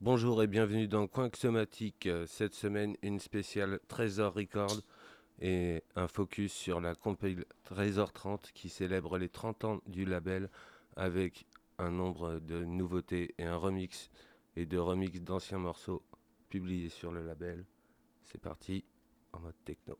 Bonjour et bienvenue dans Coin Somatique. Cette semaine, une spéciale Trésor Record et un focus sur la compil Trésor 30 qui célèbre les 30 ans du label avec un nombre de nouveautés et un remix et de remix d'anciens morceaux publiés sur le label. C'est parti en mode techno.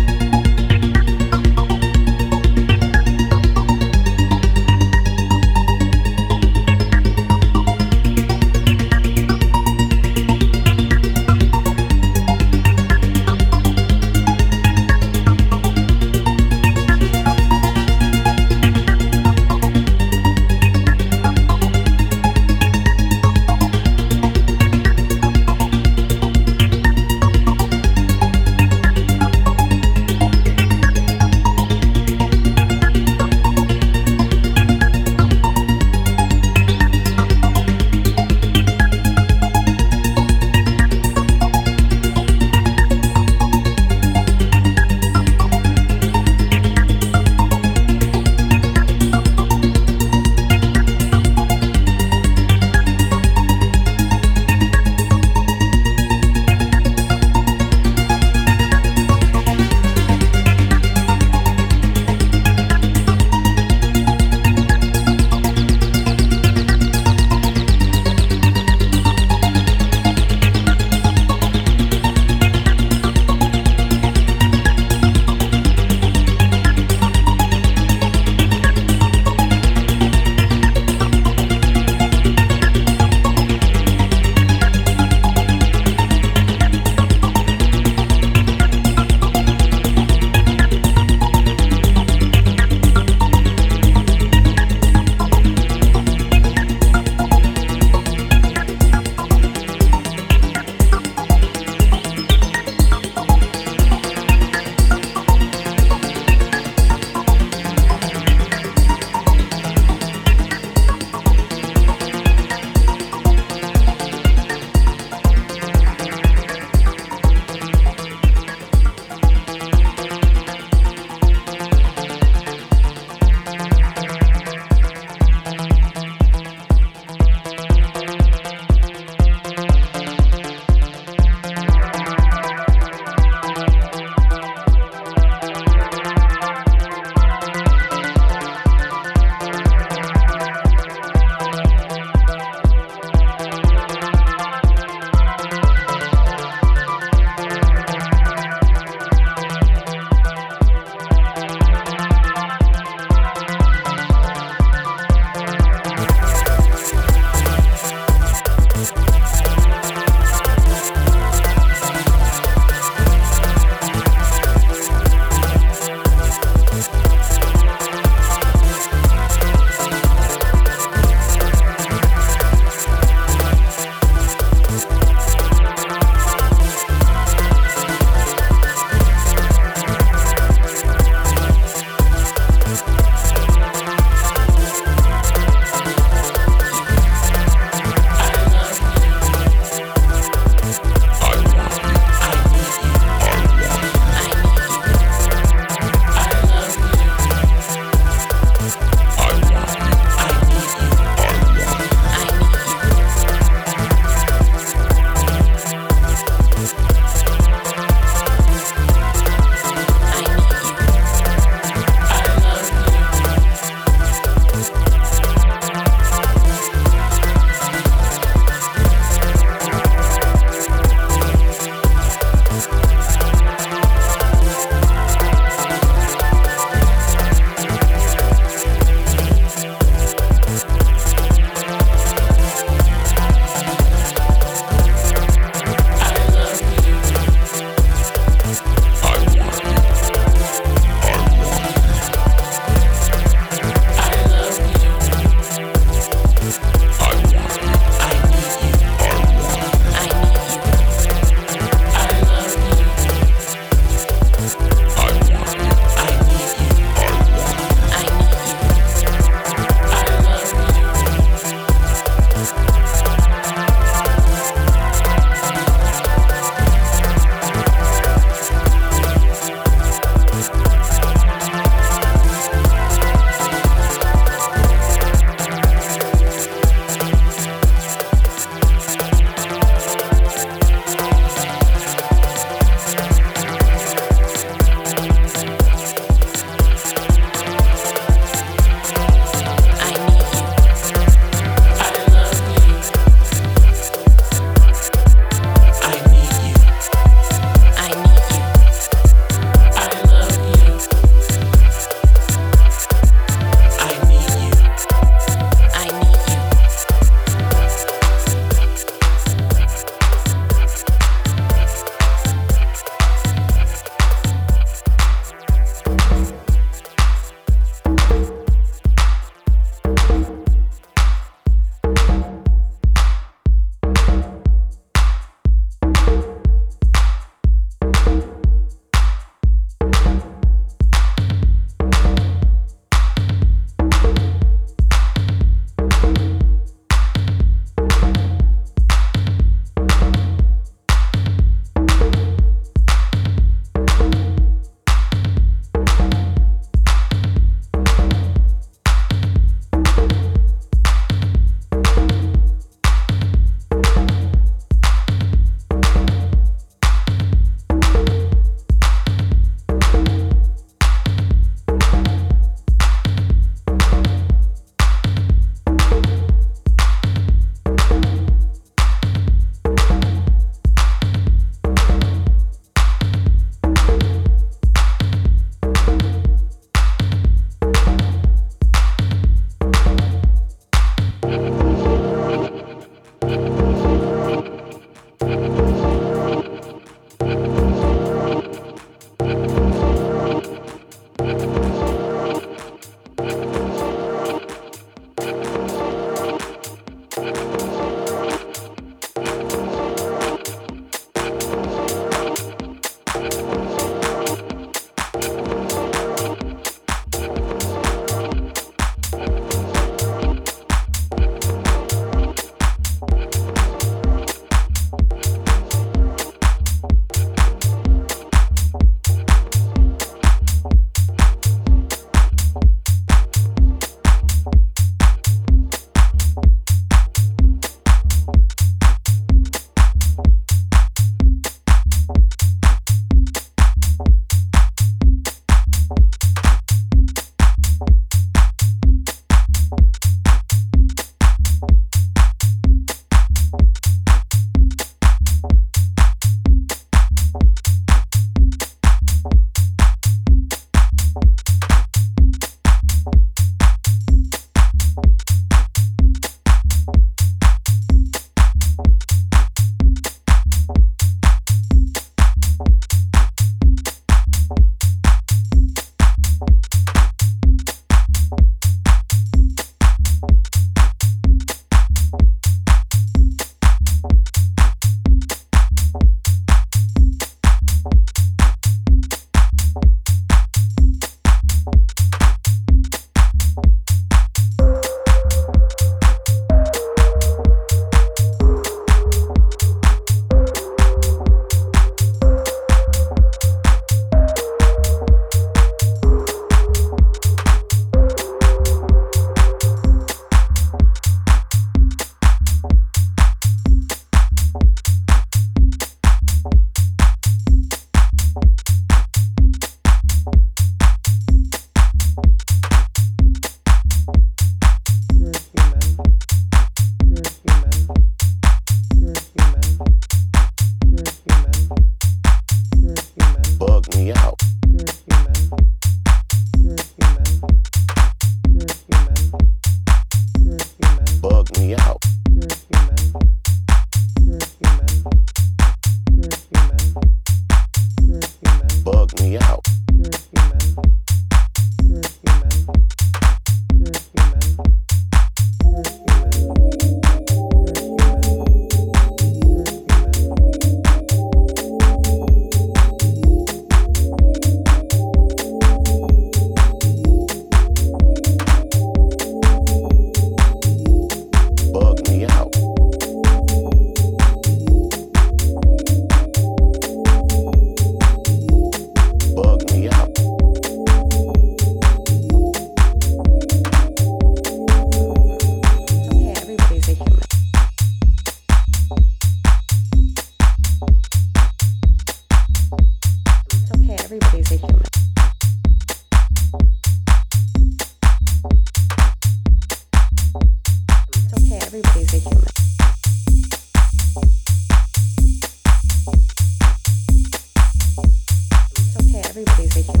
sem, sem, sem, sem.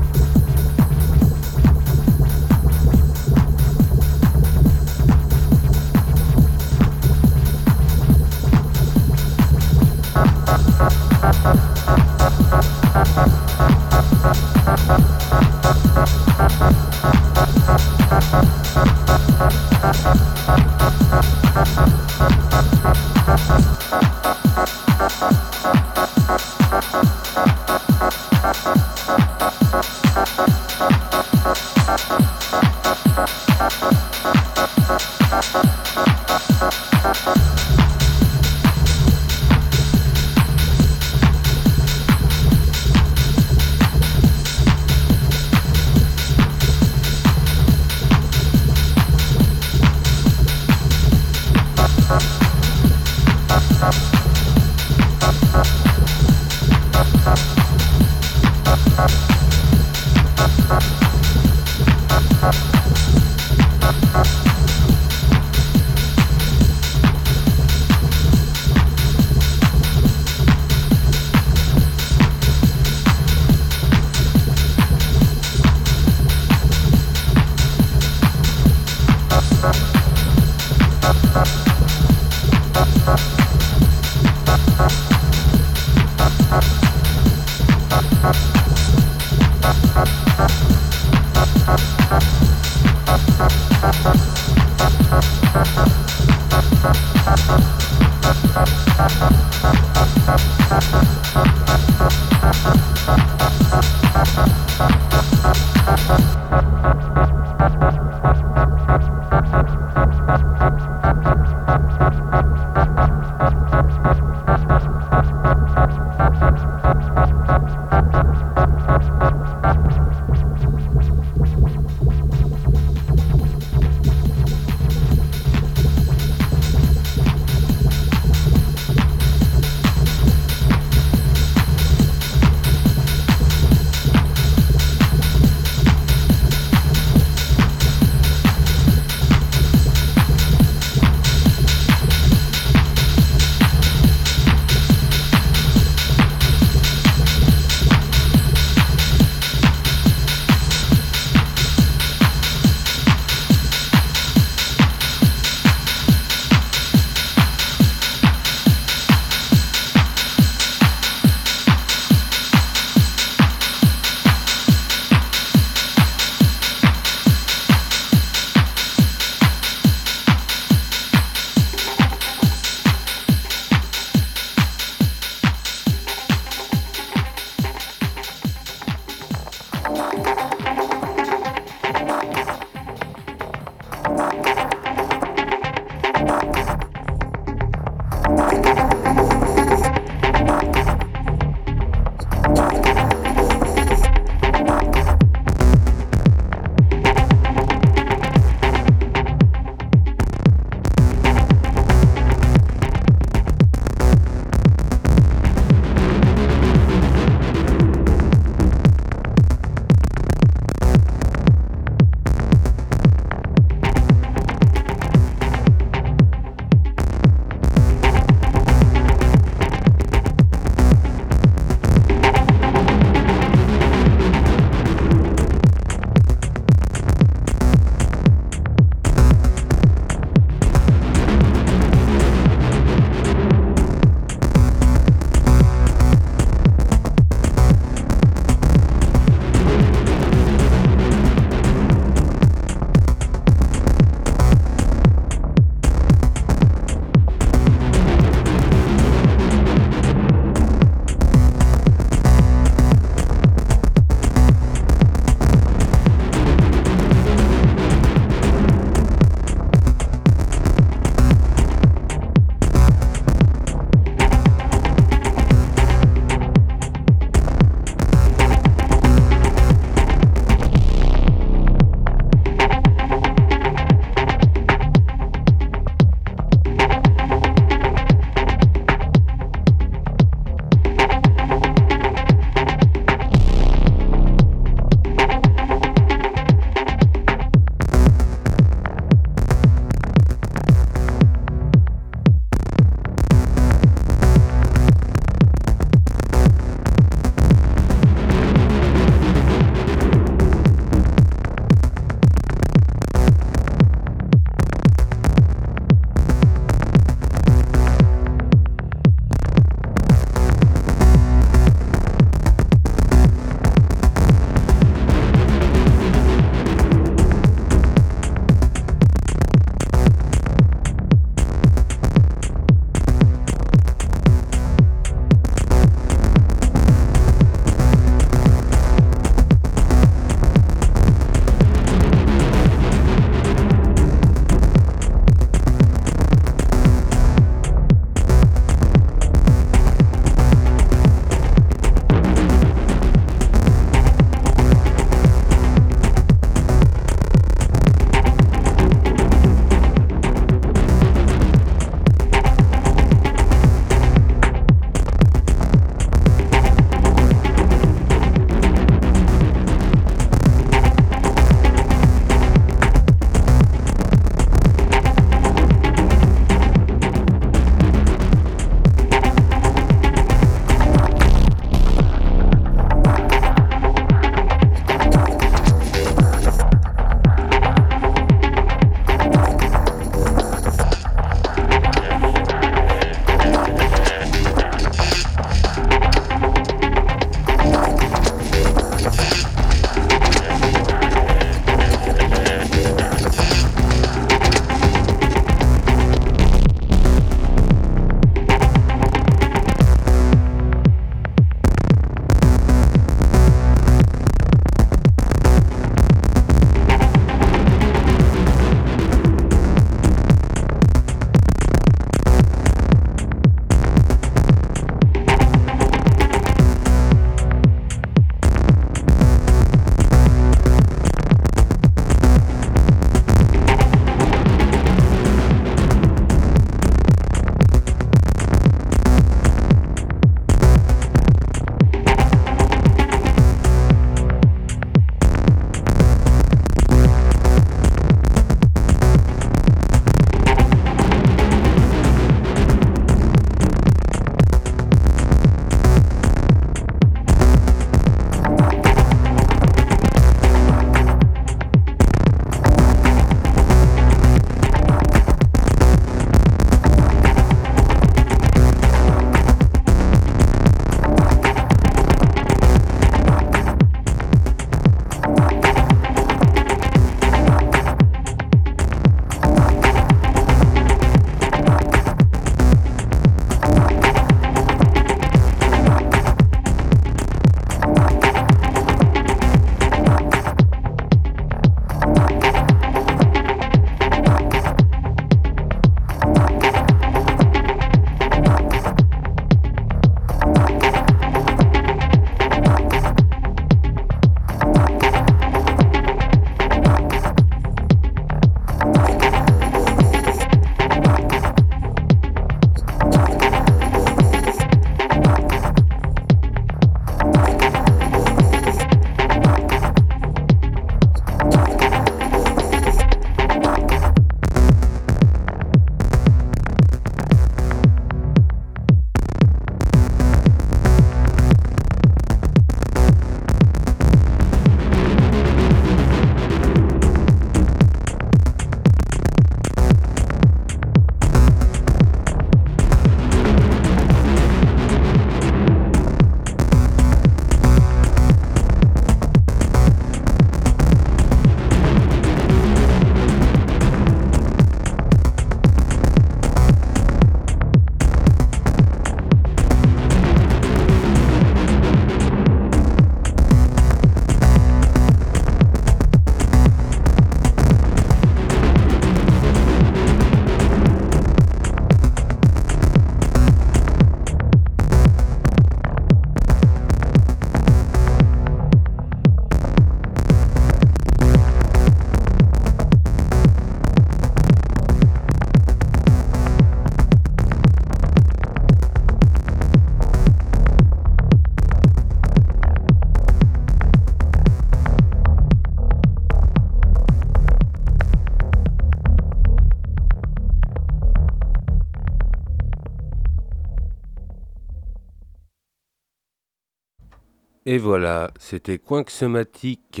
Et voilà, c'était Somatique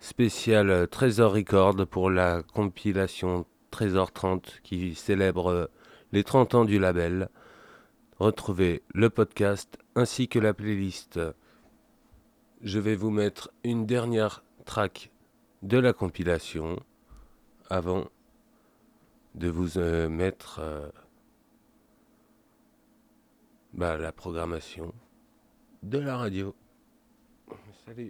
spécial Trésor Record pour la compilation Trésor 30 qui célèbre les 30 ans du label. Retrouvez le podcast ainsi que la playlist. Je vais vous mettre une dernière track de la compilation avant de vous euh, mettre euh, bah, la programmation de la radio. சரி